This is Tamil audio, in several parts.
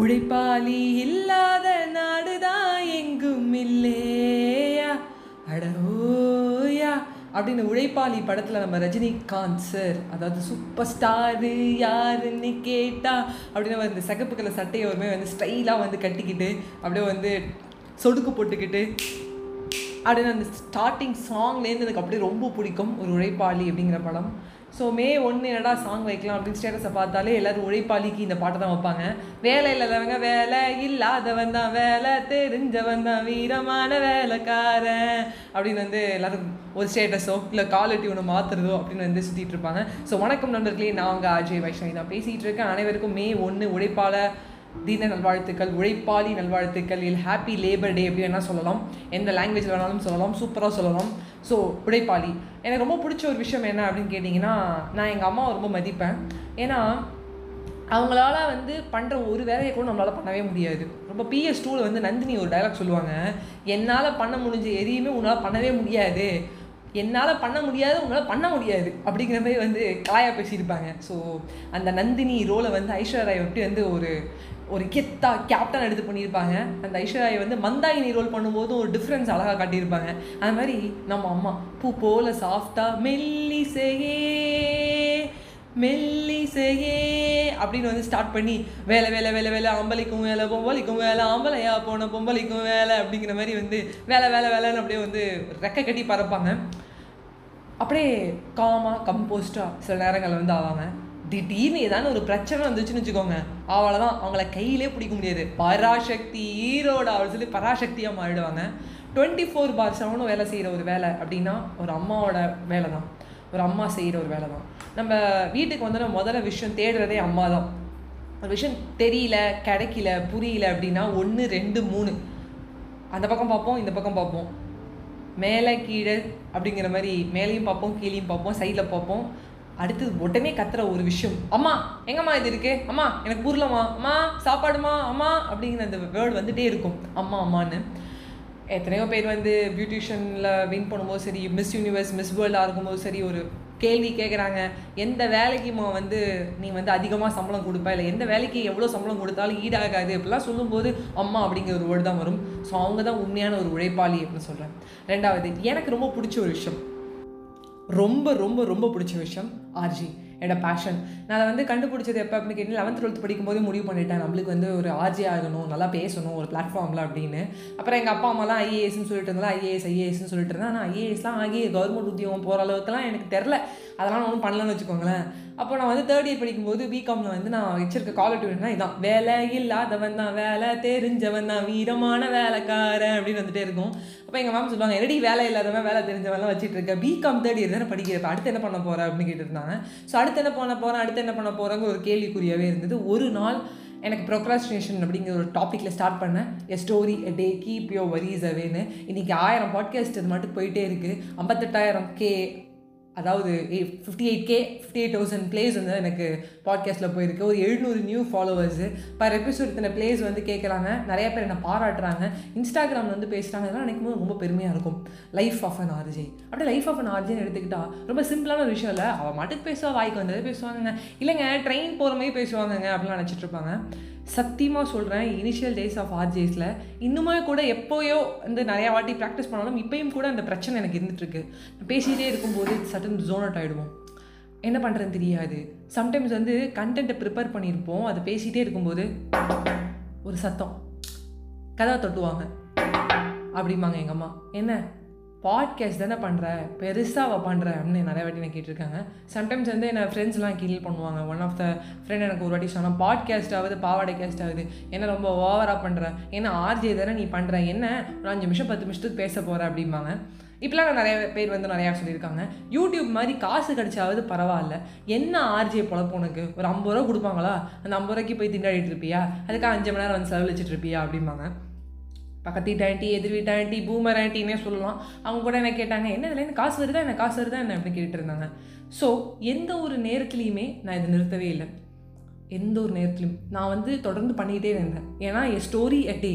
உழைப்பாளி இல்லாத நாடுதான் எங்கும் இல்லையா அடோயா அப்படின்னு உழைப்பாளி படத்தில் நம்ம ரஜினிகாந்த் சார் அதாவது சூப்பர் ஸ்டாரு யாருன்னு கேட்டா அப்படின்னு வந்து சகப்பு கலர் சட்டையை ஒருமே வந்து ஸ்டைலாக வந்து கட்டிக்கிட்டு அப்படியே வந்து சொடுக்கு போட்டுக்கிட்டு அப்படின்னு அந்த ஸ்டார்டிங் சாங்லேருந்து எனக்கு அப்படியே ரொம்ப பிடிக்கும். ஒரு உழைப்பாளி அப்படிங்கிற படம். ஸோ மே ஒன்று என்னடா சாங் வைக்கலாம் அப்படின்னு ஸ்டேட்டஸை பார்த்தாலே எல்லாரும் உழைப்பாளிக்கு இந்த பாட்டை தான் வைப்பாங்க. வேலை இல்லாதவங்க வேலை இல்லாதவன் தான் வேலை தெரிஞ்சவன் தான் வீரமான வேலைக்காரன் அப்படின்னு வந்து எல்லாரும் ஒரு ஸ்டேட்டஸோ இல்லை காலட்டி ஒன்று மாற்றுறதோ அப்படின்னு வந்து சுற்றிட்டு இருப்பாங்க. ஸோ வணக்கம் நண்பர்களே நான் உங்கள் அஜய் வைஷ்ணவி. தான் பேசிகிட்டு இருக்கேன். அனைவருக்கும் மே ஒன்று உழைப்பாளர் தீன நல்வாழ்த்துக்கள் உழைப்பாளி நல்வாழ்த்துக்கள் இல் ஹாப்பி லேபர் டே எப்படி வேணால் சொல்லலாம் எந்த லாங்குவேஜ் வேணாலும் சொல்லலாம் சூப்பராக சொல்லலாம். ஸோ உழைப்பாளி. எனக்கு ரொம்ப பிடிச்ச ஒரு விஷயம் என்ன அப்படின்னு கேட்டிங்கன்னா நான் எங்கள் அம்மாவை ரொம்ப மதிப்பேன். ஏன்னா அவங்களால வந்து பண்ணுற ஒரு வேலையை கூட நம்மளால் பண்ணவே முடியாது. ரொம்ப பிஎஸ் டூவில் வந்து நந்தினி ஒரு டைலாக் சொல்லுவாங்க என்னால் பண்ண முடிஞ்ச எதையுமே உன்னால் பண்ணவே முடியாது. என்னால் பண்ண முடியாது உங்களால் பண்ண முடியாது. அப்படிங்கிற மாதிரி வந்து கலாயாக பேசியிருப்பாங்க. ஸோ அந்த நந்தினி ரோலை வந்து ஐஸ்வர்யா ராய் எப்படி வந்து ஒரு ஒரு கெத்தா கேப்டன் எடுத்து பண்ணியிருப்பாங்க. அந்த ஐஸ்வர்யாயை வந்து மந்தாயினி ரோல் பண்ணும்போது ஒரு டிஃப்ரென்ஸ் அழகாக காட்டியிருப்பாங்க. அது மாதிரி நம்ம அம்மா பூ போல சாஃப்டாக மெல்லிசையே மெல்லிசையே அப்படின்னு வந்து ஸ்டார்ட் பண்ணி வேலை வேலை வேலை வேலை அம்பளிக்கும் வேலை பொம்பளைக்கும் வேலை ஆம்பளையா போன பொம்பளைக்கும் வேலை அப்படிங்கிற மாதிரி வந்து வேலை வேலை வேலைன்னு அப்படியே வந்து ரெக்கை கட்டி பறப்பாங்க. அப்படியே காமாக கம்போஸ்டாக சில நேரங்களில் வந்து ஆவாங்க. திடீர்னு ஏதாவது ஒரு பிரச்சனை வந்துச்சுன்னு வச்சுக்கோங்க. அவ்வளோதான் தான் அவங்கள கையிலே பிடிக்க முடியாது. பராசக்தி ஈரோட அவள் சொல்லி பராசக்தியாக மாறிடுவாங்க. டுவெண்ட்டி ஃபோர் பார் செவனும் வேலை செய்கிற ஒரு வேலை அப்படின்னா ஒரு அம்மாவோட வேலை தான் ஒரு அம்மா செய்கிற ஒரு வேலை தான் நம்ம வீட்டுக்கு வந்து நம்ம முதல்ல விஷயம் தேடுறதே அம்மா தான். ஒரு விஷயம் தெரியல கிடைக்கல புரியல அப்படின்னா ஒன்று ரெண்டு மூணு. அந்த பக்கம் பார்ப்போம் இந்த பக்கம் பார்ப்போம். மேலே கீழே அப்படிங்கிற மாதிரி மேலேயும் பார்ப்போம் கீழேயும் பார்ப்போம் சைடில் பார்ப்போம். அடுத்தது உடனே கத்துற ஒரு விஷயம். அம்மா எங்கம்மா இது இருக்கு? அம்மா எனக்கு புரியலம்மா அம்மா சாப்பாடுமா? அம்மா அப்படிங்கிற அந்த வேர்டு வந்துட்டே இருக்கும். அம்மா அம்மான்னு. எத்தனையோ பேர் வந்து பியூட்டிஷியனில் வின் பண்ணும்போது சரி மிஸ் யூனிவர்ஸ் மிஸ் வேர்ல்டாக இருக்கும்போது சரி ஒரு கேள்வி கேட்குறாங்க எந்த வேலைக்குமா வந்து நீ வந்து அதிகமாக சம்பளம் கொடுப்ப? இல்லை எந்த வேலைக்கு எவ்வளோ சம்பளம் கொடுத்தாலும் ஈடாகாது? அப்படிலாம் சொல்லும்போது அம்மா அப்படிங்கிற ஒரு வேர்டு தான் வரும். ஸோ அவங்க தான் உண்மையான ஒரு உழைப்பாளி அப்படின்னு சொல்கிறேன் ரெண்டாவது எனக்கு ரொம்ப பிடிச்ச ஒரு விஷயம். ரொம்ப ரொம்ப ரொம்ப பிடிச்ச விஷயம் ஆர்ஜி என்னோட பேஷன் நான் அதை வந்து கண்டுபிடிச்சது எப்போ அப்படின்னு கேட்டு லெவன்த் டுவெல்த் படிக்கும்போது முடிவு பண்ணிட்டேன். நம்மளுக்கு வந்து ஒரு ஆர்ஜி ஆகணும் நல்லா பேசணும் ஒரு பிளாட்ஃபார்மில் அப்படின்னு. அப்புறம் எங்கள் அப்பா அம்மாலாம் ஐஏஎஸ்னு சொல்லிட்டு இருந்தாலும் ஐஏஎஸ் ஐஏஎஸ்னு சொல்லிட்டு இருந்தேன் ஆனால் ஐஏஎஸ்லாம் ஆகி கவர்மெண்ட் உத்தியோகம் போகிற அளவுக்குலாம் எனக்கு தெரில அதெல்லாம் ஒன்றும் பண்ணலன்னு வச்சுக்கோங்களேன். அப்போ நான் வந்து தேர்ட் இயர் படிக்கும்போது பிகாமில் வந்து நான் வச்சிருக்க காலர் இதான். வேலை இல்லாதவன் தான் வேலை தெரிஞ்சவன் தான் வீரமான வேலைக்காரன் அப்படின்னு வந்துட்டே இருக்கும். அப்போ எங்கள் மேம் சொல்லுவாங்க என்னடி வேலை இல்லாதவன் வேலை தெரிஞ்சவன்லாம் வச்சுட்டு இருக்க பிகாம் தேர்ட் இயர் தானே படிக்கிறப்ப அடுத்து என்ன பண்ண போகிறேன் அப்படின்னு கேட்டுருந்தாங்க. ஸோ அடுத்து என்ன பண்ண போகிறேன் அடுத்து என்ன பண்ண போகிறேங்கிற ஒரு கேள்விக்குறியாகவே இருந்தது. ஒரு நாள் எனக்கு ப்ரொக்ராஸ்டினேஷன் அப்படிங்கிற ஒரு டாப்பிக்கில் ஸ்டார்ட் பண்ணேன். A story a day keep your worries அவேன்னு இன்றைக்கி ஆயிரம் பாட்காஸ்ட் இது மட்டும் போயிட்டே இருக்குது ஐம்பத்தெட்டாயிரம் கே அதாவது fifty eight K fifty eight thousand plays வந்து எனக்கு பாட்காஸ்ட்டில் போயிருக்கு. ஒரு எழுநூறு நியூ ஃபாலோவர்ஸு பர் எபிசோட் இத்தனை பிளேஸ் வந்து கேட்குறாங்க நிறைய பேர் என்னை பாராட்டுறாங்க. இன்ஸ்டாகிராமில் வந்து பேசுகிறாங்க இதெல்லாம் நினைக்கும் போது ரொம்ப பெருமையாக இருக்கும். லைஃப் ஆஃப் அன் ஆர்ஜே அப்படியே லைஃப் ஆஃப் அன் ஆர்ஜேன்னு எடுத்துக்கிட்டா ரொம்ப சிம்பிளான ஒரு விஷயம் இல்லை. அவள் மட்டுக்கு பேசுவா வாய்க்கு வந்தது பேசுவாங்கங்க. இல்லைங்க ட்ரெயின் போகிற மாதிரி பேசுவாங்கங்க அப்படிலாம் நினச்சிட்டு இருப்பாங்க. சத்தியமாக சொல்கிறேன் இனிஷியல் டேஸ் ஆஃப் ஆர்ஜேஸில் இன்னுமே கூட எப்போயோ வந்து நிறையா வாட்டி ப்ராக்டிஸ் பண்ணாலும் இப்போயும் கூட அந்த பிரச்சனை எனக்கு இருந்துகிட்ருக்கு பேசிகிட்டே இருக்கும்போது சட்டன் ஜோன் அவுட் ஆகிடுவோம் என்ன பண்ணுறதுன்னு தெரியாது. சம்டைம்ஸ் வந்து கண்டென்ட்டை ப்ரிப்பேர் பண்ணியிருப்போம். அதை பேசிகிட்டே இருக்கும்போது ஒரு சத்தம். கதவை தொட்டுவாங்க. அப்படிம்பாங்க எங்கள் அம்மா. என்ன? பாட்காஸ்ட் தானே பண்ணுற பெருசாக அவள் பண்ணுற அப்படின்னு நிறைய வாட்டி நான் கேட்டிருக்காங்க. சம்டைம்ஸ் வந்து என்ன ஃப்ரெண்ட்ஸ்லாம் கீழ் பண்ணுவாங்க. ஒன் ஆஃப் த ஃப்ரெண்ட் எனக்கு ஒரு வாட்டி சொன்னால் பாட்காஸ்ட் ஆகுது பாவாடை கேஸ்ட் ஆகுது. என்ன ரொம்ப ஓவராக பண்ணுற ஏன்னா ஆர்ஜே தானே நீ பண்ணுற என்ன? ஒரு அஞ்சு நிமிஷம் பத்து நிமிஷத்துக்கு பேச போகிற அப்படிம்பாங்க. இப்போலாம் நான் நிறைய பேர் வந்து நிறையா சொல்லியிருக்காங்க. யூடியூப் மாதிரி காசு கிடைச்சாவது பரவாயில்ல. என்ன ஆர்ஜே பொழப்பு உனக்கு? ஒரு ஐம்பது ரூபா கொடுப்பாங்களா? அந்த ஐம்பது ரூபாய்க்கு போய் திண்டாடிட்டு இருப்பியா? அதுக்காக அஞ்சு மணி நேரம் வந்து செலவழிச்சிட்டு இருப்பியா? அப்படிம்பாங்க. பக்கத்து வீட்டு ஆண்டி எதிர் வீட்டு ஆண்டி பூமர் ஆண்டின்னே சொல்லலாம். அவங்க கூட என்ன கேட்டாங்க என்ன இதில் என்ன காசு வருதா? என்ன காசு வருதா? என்ன அப்படி கேட்டுட்டு இருந்தாங்க. ஸோ எந்த ஒரு நேரத்துலையுமே நான் இதை நிறுத்தவே இல்லை. எந்த ஒரு நேரத்துலையும் நான் வந்து தொடர்ந்து பண்ணிகிட்டே இருந்தேன். ஏன்னா என் ஸ்டோரி எ டே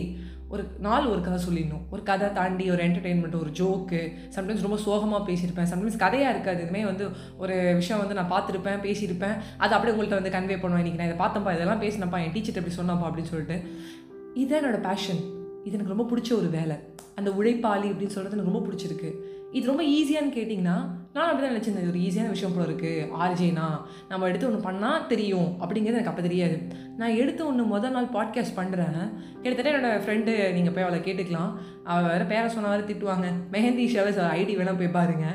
ஒரு நாள் ஒரு கதை சொல்லிடணும். ஒரு கதை தாண்டி ஒரு என்டர்டெயின்மெண்ட் ஒரு ஜோக்கு சம்டைம்ஸ் ரொம்ப சோகமாக பேசியிருப்பேன். சம்டைம்ஸ் கதையாக இருக்காது. இதுமே வந்து ஒரு விஷயம் வந்து நான் பார்த்துருப்பேன் பேசியிருப்பேன். அது அப்படியே உங்கள்கிட்ட வந்து கன்வே பண்ணுவேன். இன்றைக்கி நான் இதை பார்த்தப்பா இதெல்லாம் பேசினப்பா என் டீச்சர் எப்படி சொன்னப்பா அப்படின்னு சொல்லிட்டு. இதுதான் என்னோட பேஷன் இது எனக்கு ரொம்ப பிடிச்ச ஒரு வேலை. அந்த உழைப்பாளி அப்படின்னு சொல்கிறது எனக்கு ரொம்ப பிடிச்சிருக்கு. இது ரொம்ப ஈஸியான்னு கேட்டிங்கன்னா நான் அப்படி தான் நினச்சிருந்தேன். இது ஒரு ஈஸியான விஷயம் போல இருக்குது ஆர்ஜேனா நம்ம எடுத்து ஒன்று பண்ணால் தெரியும். அப்படிங்கிறது எனக்கு அப்போ தெரியாது. நான் எடுத்து ஒன்று முதல் நாள் பாட்காஸ்ட் பண்ணுறேன் கிட்டத்தட்ட என்னோடய ஃப்ரெண்டு நீங்கள் போய் அவளை கேட்டுக்கலாம். அவள் வேறு பேரை சொன்ன வேறு திட்டுவாங்க. மெஹந்தி ஷவஸ் ஐடி வேணால் போய் பாருங்க.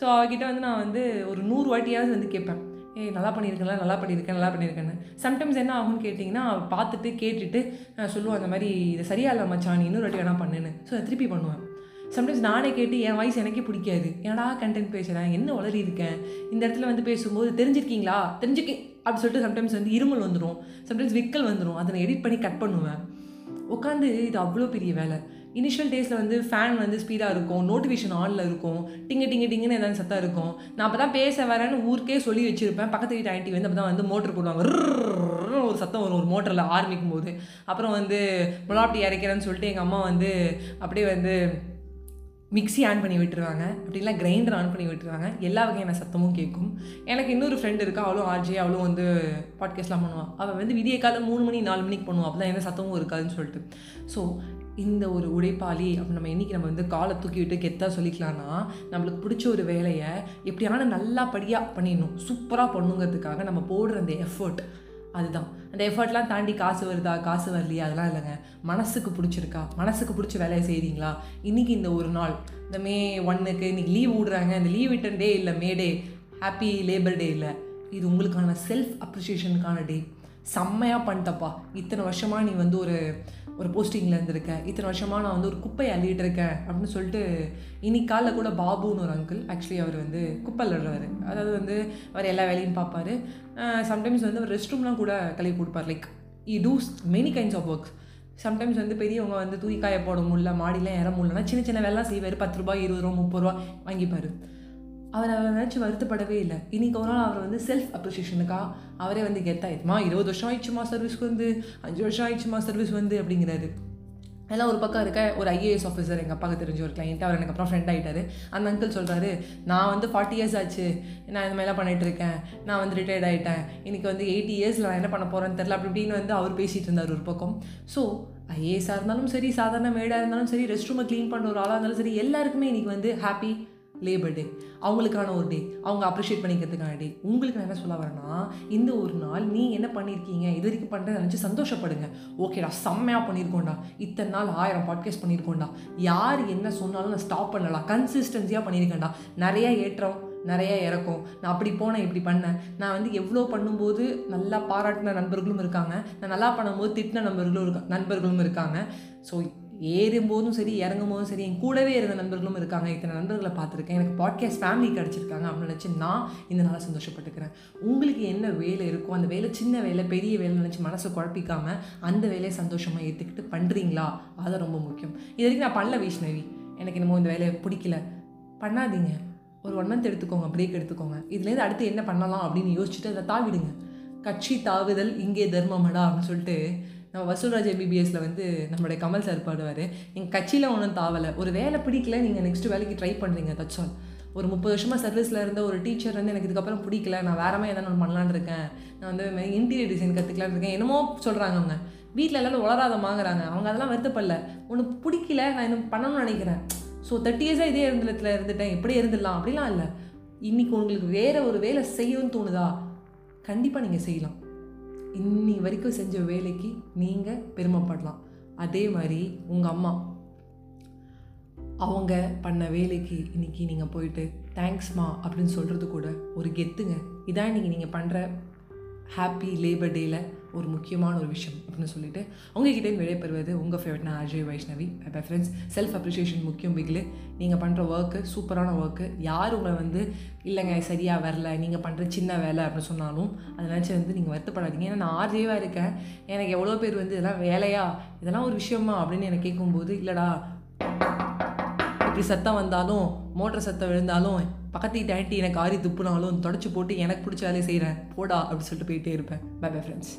ஸோ அவகிட்ட வந்து நான் வந்து ஒரு நூறு வாட்டியாவது வந்து கேட்பேன். ஏய் நல்லா பண்ணியிருக்கேன்ல நல்லா பண்ணியிருக்கேன் நல்லா பண்ணியிருக்கேன்னு. சம்டைம்ஸ் என்ன ஆகும்னு கேட்டிங்கன்னா பார்த்துட்டு கேட்டுட்டு நான் அந்த மாதிரி இது சரியா இல்லை மச்சான் நீ இன்னொரு வாட்டி வேணா பண்ணுன்னு. ஸோ அதை திருப்பி பண்ணுவேன். சம்டைம்ஸ் நானே கேட்டு என் வாய்ஸ் எனக்கே பிடிக்காது. ஏன்டா கண்டென்ட் பேசுகிறேன் என்ன வளரி இருக்கேன் இந்த இடத்துல வந்து பேசும்போது தெரிஞ்சிருக்கீங்களா? தெரிஞ்சுக்கி அப்படி சொல்லிட்டு சம்டைம்ஸ் வந்து இருமல் வந்துடும் சம்டைம்ஸ் விக்கல் வந்துடும் அதை நான் எடிட் பண்ணி கட் பண்ணுவேன். உட்காந்து இது அவ்வளோ பெரிய வேலை. இனிஷியல் டேஸில் வந்து ஃபேன் வந்து ஸ்பீடாக இருக்கும் நோட்டிஃபிகேஷன் ஆனில் இருக்கும் டிங்கு டிங்கு டிங்குன்னு ஏதாவது சத்தம் இருக்கும். நான் அப்போ தான் பேச வரேன்னு ஊருக்கே சொல்லி வச்சுருப்பேன். பக்கத்து வீட்டு ஆண்டி வந்து அப்போ தான் வந்து மோட்டர் போடுவாங்க. ஒரு சத்தம் வரும் ஒரு மோட்டரில் ஆரம்பிக்கும் போது அப்புறம் வந்து முலாப்டி இறக்கிறேன்னு சொல்லிட்டு எங்கள் அம்மா வந்து அப்படியே வந்து மிக்ஸி ஆன் பண்ணி விட்டுருவாங்க. அப்படிலாம் கிரைண்டர் ஆன் பண்ணி விட்டுருவாங்க. எல்லா வகையான சத்தமும் கேட்கும். எனக்கு இன்னொரு ஃப்ரெண்டு இருக்கா அவளும் ஆர்ஜே அவளும் வந்து பாட்காஸ்ட்லாம் பண்ணுவாள் அவள் வந்து விடிய காலம் மூணு மணி நாலு மணிக்கு பண்ணுவாள் அப்போ தான் எந்த சத்தமும் இருக்காதுன்னு சொல்லிட்டு. ஸோ இந்த ஒரு உடைப்பாளி அப்போ நம்ம இன்றைக்கி நம்ம வந்து காலை தூக்கி விட்டு கெத்தாக சொல்லிக்கலாம்னா நம்மளுக்கு பிடிச்ச ஒரு வேலையை எப்படியான நல்லா படியாக பண்ணிடணும். சூப்பராக பண்ணுங்கிறதுக்காக நம்ம போடுற அந்த எஃபர்ட் அதுதான். அந்த எஃபர்ட்லாம் தாண்டி காசு வருதா காசு வரலையா? அதெல்லாம் இல்லைங்க. மனசுக்கு பிடிச்சிருக்கா? மனசுக்கு பிடிச்ச வேலையை செய்கிறீங்களா இன்றைக்கி இந்த ஒரு நாள். இந்த மே ஒன்னுக்கு இன்றைக்கி லீவ் விடுறாங்க. இந்த லீவ் விட்டன் டே இல்லை மே டே ஹாப்பி லேபர் டே இல்லை. இது உங்களுக்கான செல்ஃப் அப்ரிஷியேஷனுக்கான டே செம்மையாக பண்ணிட்டப்பா. இத்தனை வருஷமாக நீ வந்து ஒரு ஒரு போஸ்டிங்கில் இருந்திருக்கேன். இத்தனை வருஷமாக நான் வந்து ஒரு குப்பையை அள்ளிட்டு இருக்கேன் அப்படின்னு சொல்லிட்டு இன்னைக்கு காலைல கூட பாபுன்னு ஒரு அங்கிள் ஆக்சுவலி அவர் வந்து குப்பை அள்ளுறவர். அதாவது வந்து அவர் எல்லா வேலையும் பார்ப்பார். சம்டைம்ஸ் வந்து அவர் ரெஸ்ட் ரூம்லாம் கூட கழுவி கொடுப்பார். Like he does many kinds of works sometimes வந்து பெரியவங்க வந்து தூக்கி காய போட முடியல மாடிலாம் ஏற முடியலன்னா சின்ன சின்ன வேலைலாம் செய்வார். பத்து ரூபாய் இருபது ரூபா முப்பது ரூபா வாங்கிப்பார். அவர் அவர் நினச்சி வருத்தப்படவே இல்லை. இன்றைக்கி ஒரு நாள் அவர் வந்து செல்ஃப் அப்ரிஷியேஷனுக்காக அவரே வந்து கெத்தாயிடுமா இருபது வருஷம் ஆயிடுச்சுமா சர்வீஸ்க்கு வந்து? அஞ்சு வருஷம் ஆயிடுச்சுமா சர்வீஸ் வந்து? அப்படிங்கிறாரு. எல்லாம் ஒரு பக்கம் இருக்க ஒரு ஐஏஎஸ் ஆஃபீஸர் எங்கள் அப்பாவுக்கு தெரிஞ்ச ஒரு கிளைண்ட் அவர் எனக்கு அப்புறம் ஃப்ரெண்ட் ஆகிட்டாரு அந்த அங்கிள் சொல்கிறாரு நான் வந்து ஃபார்ட்டி இயர்ஸ் ஆச்சு. நான் இந்த மாதிரிலாம் பண்ணிகிட்ருக்கேன் இருக்கேன். நான் வந்து ரிட்டையர்ட் ஆகிட்டேன் இன்றைக்கி வந்து எயிட்டி இயர்ஸில் நான் என்ன பண்ண போகிறேன்னு தெரில அப்படி இப்படின்னு வந்து அவர் பேசிகிட்டு இருந்தார் ஒரு பக்கம். ஸோ ஐஏஎஸ்ஸாக இருந்தாலும் சரி சாதாரண மேடாக இருந்தாலும் சரி ரெஸ்ட் ரூமை க்ளீன் பண்ணுற ஒரு ஆளாக இருந்தாலும் சரி எல்லாருக்குமே இன்றைக்கி வந்து ஹாப்பி லேபர் டே அவங்களுக்கான ஒரு டே அவங்க அப்ரிஷியேட் பண்ணிக்கிறதுக்கான டே உங்களுக்கு நான் என்ன சொல்ல வரேன்னா இந்த ஒரு நாள் நீங்கள் என்ன பண்ணியிருக்கீங்க இது வரைக்கும் பண்ணுறது நினச்சி சந்தோஷப்படுங்க. ஓகேடா செம்மையாக பண்ணியிருக்கோண்டா இத்தனை நாள் ஆயிரம் பாட்காஸ்ட் பண்ணியிருக்கோண்டா யார் என்ன சொன்னாலும் நான் ஸ்டாப் பண்ணலாம் கன்சிஸ்டன்சியாக பண்ணியிருக்கேன்டா நிறைய ஏற்றம் நிறைய இறக்கும். நான் அப்படி போனேன் இப்படி பண்ணேன். நான் வந்து எவ்வளோ பண்ணும்போது நல்லா பாராட்டின நண்பர்களும் இருக்காங்க. நான் நல்லா பண்ணும்போது திட்டின நண்பர்களும் இருக்கா நண்பர்களும் இருக்காங்க. ஸோ ஏறும்போதும் சரி இறங்கும் போதும் சரி என் கூடவே இருந்த நண்பர்களும் இருக்காங்க. இத்தனை நண்பர்களை பார்த்துருக்கேன். எனக்கு பாட்காஸ்ட் ஃபேமிலி கிடச்சிருக்காங்க அப்படின்னு நினச்சி நான் இந்த நாளை சந்தோஷப்பட்டுக்கிறேன். உங்களுக்கு என்ன வேலை இருக்கோ அந்த வேலை சின்ன வேலை பெரிய வேலை நினச்சி மனசை குழப்பிக்காமல் அந்த வேலையை சந்தோஷமாக ஏற்றுக்கிட்டு பண்ணுறீங்களா அது ரொம்ப முக்கியம். இது வரைக்கும் நான் பண்ணல வைஷ்ணவி. எனக்கு என்னமோ இந்த வேலையை பிடிக்கல. பண்ணாதீங்க. ஒரு ஒன் மந்த் எடுத்துக்கோங்க பிரேக் எடுத்துக்கோங்க. இதுலேருந்து அடுத்து என்ன பண்ணலாம் அப்படின்னு யோசிச்சுட்டு அதை தாவிடுங்க. கட்சி தாவுதல் இங்கே தர்மமடா அப்படின்னு சொல்லிட்டு நம்ம வசூல்ராஜ் எம்பிபிஎஸ்ல வந்து நம்மளுடைய கமல் சார் பாடுவார். எங்கள் கட்சியில் ஒன்றும் தாவலை. ஒரு வேலை பிடிக்கல நீங்கள் நெக்ஸ்ட் வேலைக்கு ட்ரை பண்ணுறீங்க தட்ஸ் ஆல் ஒரு முப்பது வருஷமாக சர்வீஸில் இருந்த ஒரு டீச்சர் வந்து எனக்கு இதுக்கப்புறம் பிடிக்கல நான் வேற மாதிரி எதாவது ஒன்று பண்ணலான்னு இருக்கேன். நான் வந்து இன்டீரியர் டிசைன் கற்றுக்கலான்னு இருக்கேன். என்னமோ சொல்கிறாங்க அவங்க. வீட்டில் எல்லாரும் வளராதமாகறாங்க அவங்க அதெல்லாம் வருத்தப்படல. ஒன்று பிடிக்கல நான் இன்னும் பண்ணணும்னு நினைக்கிறேன். ஸோ தேர்ட்டி இயர்ஸாக இதே இருந்தத்தில் இருந்துட்டேன். எப்படி இருந்துடலாம்? அப்படிலாம் இல்லை. இன்னைக்கு உங்களுக்கு வேறு ஒரு வேலை செய்யணும்னு தோணுதா? கண்டிப்பாக நீங்கள் செய்யலாம். இன்னி வரைக்கும் செஞ்ச வேலைக்கு நீங்கள் பெருமைப்படலாம். அதே மாதிரி உங்கள் அம்மா. அவங்க பண்ண வேலைக்கு இன்றைக்கி நீங்கள் போயிட்டு தேங்க்ஸ்மா அப்படின்னு சொல்கிறது கூட ஒரு கெத்துங்க. இதான் இன்றைக்கி நீங்கள் பண்ணுற ஹாப்பி லேபர் டேயில் ஒரு முக்கியமான ஒரு விஷயம் அப்படின்னு சொல்லிட்டு உங்ககிட்ட விடைபெறுவது உங்கள் ஃபேவரட் நான் Ajay Vaishnavi. Bye friends self appreciation முக்கியம் பிகில் நீங்கள் பண்ணுற ஒர்க்கு சூப்பரான ஒர்க்கு யார் உங்களை வந்து இல்லைங்க சரியாக வரல நீங்கள் பண்ணுற சின்ன வேலை அப்படின்னு சொன்னாலும் அதை நினச்சி வந்து நீங்கள் வருத்தப்படாதீங்க. ஏன்னா நான் ஆர்ஜேவாக இருக்கேன். எனக்கு எவ்வளோ பேர் வந்து இதெல்லாம் வேலையா? இதெல்லாம் ஒரு விஷயமா? அப்படின்னு எனக்கு கேட்கும்போது இல்லைடா. இப்படி சத்தம் வந்தாலும் மோட்டர் சத்தம் விழுந்தாலும் பக்கத்து வீட்டு ஆண்டி எனக்கு ஆரி துப்புனாலும் தொடச்சி போட்டு எனக்கு பிடிச்ச வேலையை செய்கிறேன் போடா அப்படின்னு சொல்லிட்டு போயிட்டே இருப்பேன். By bye friends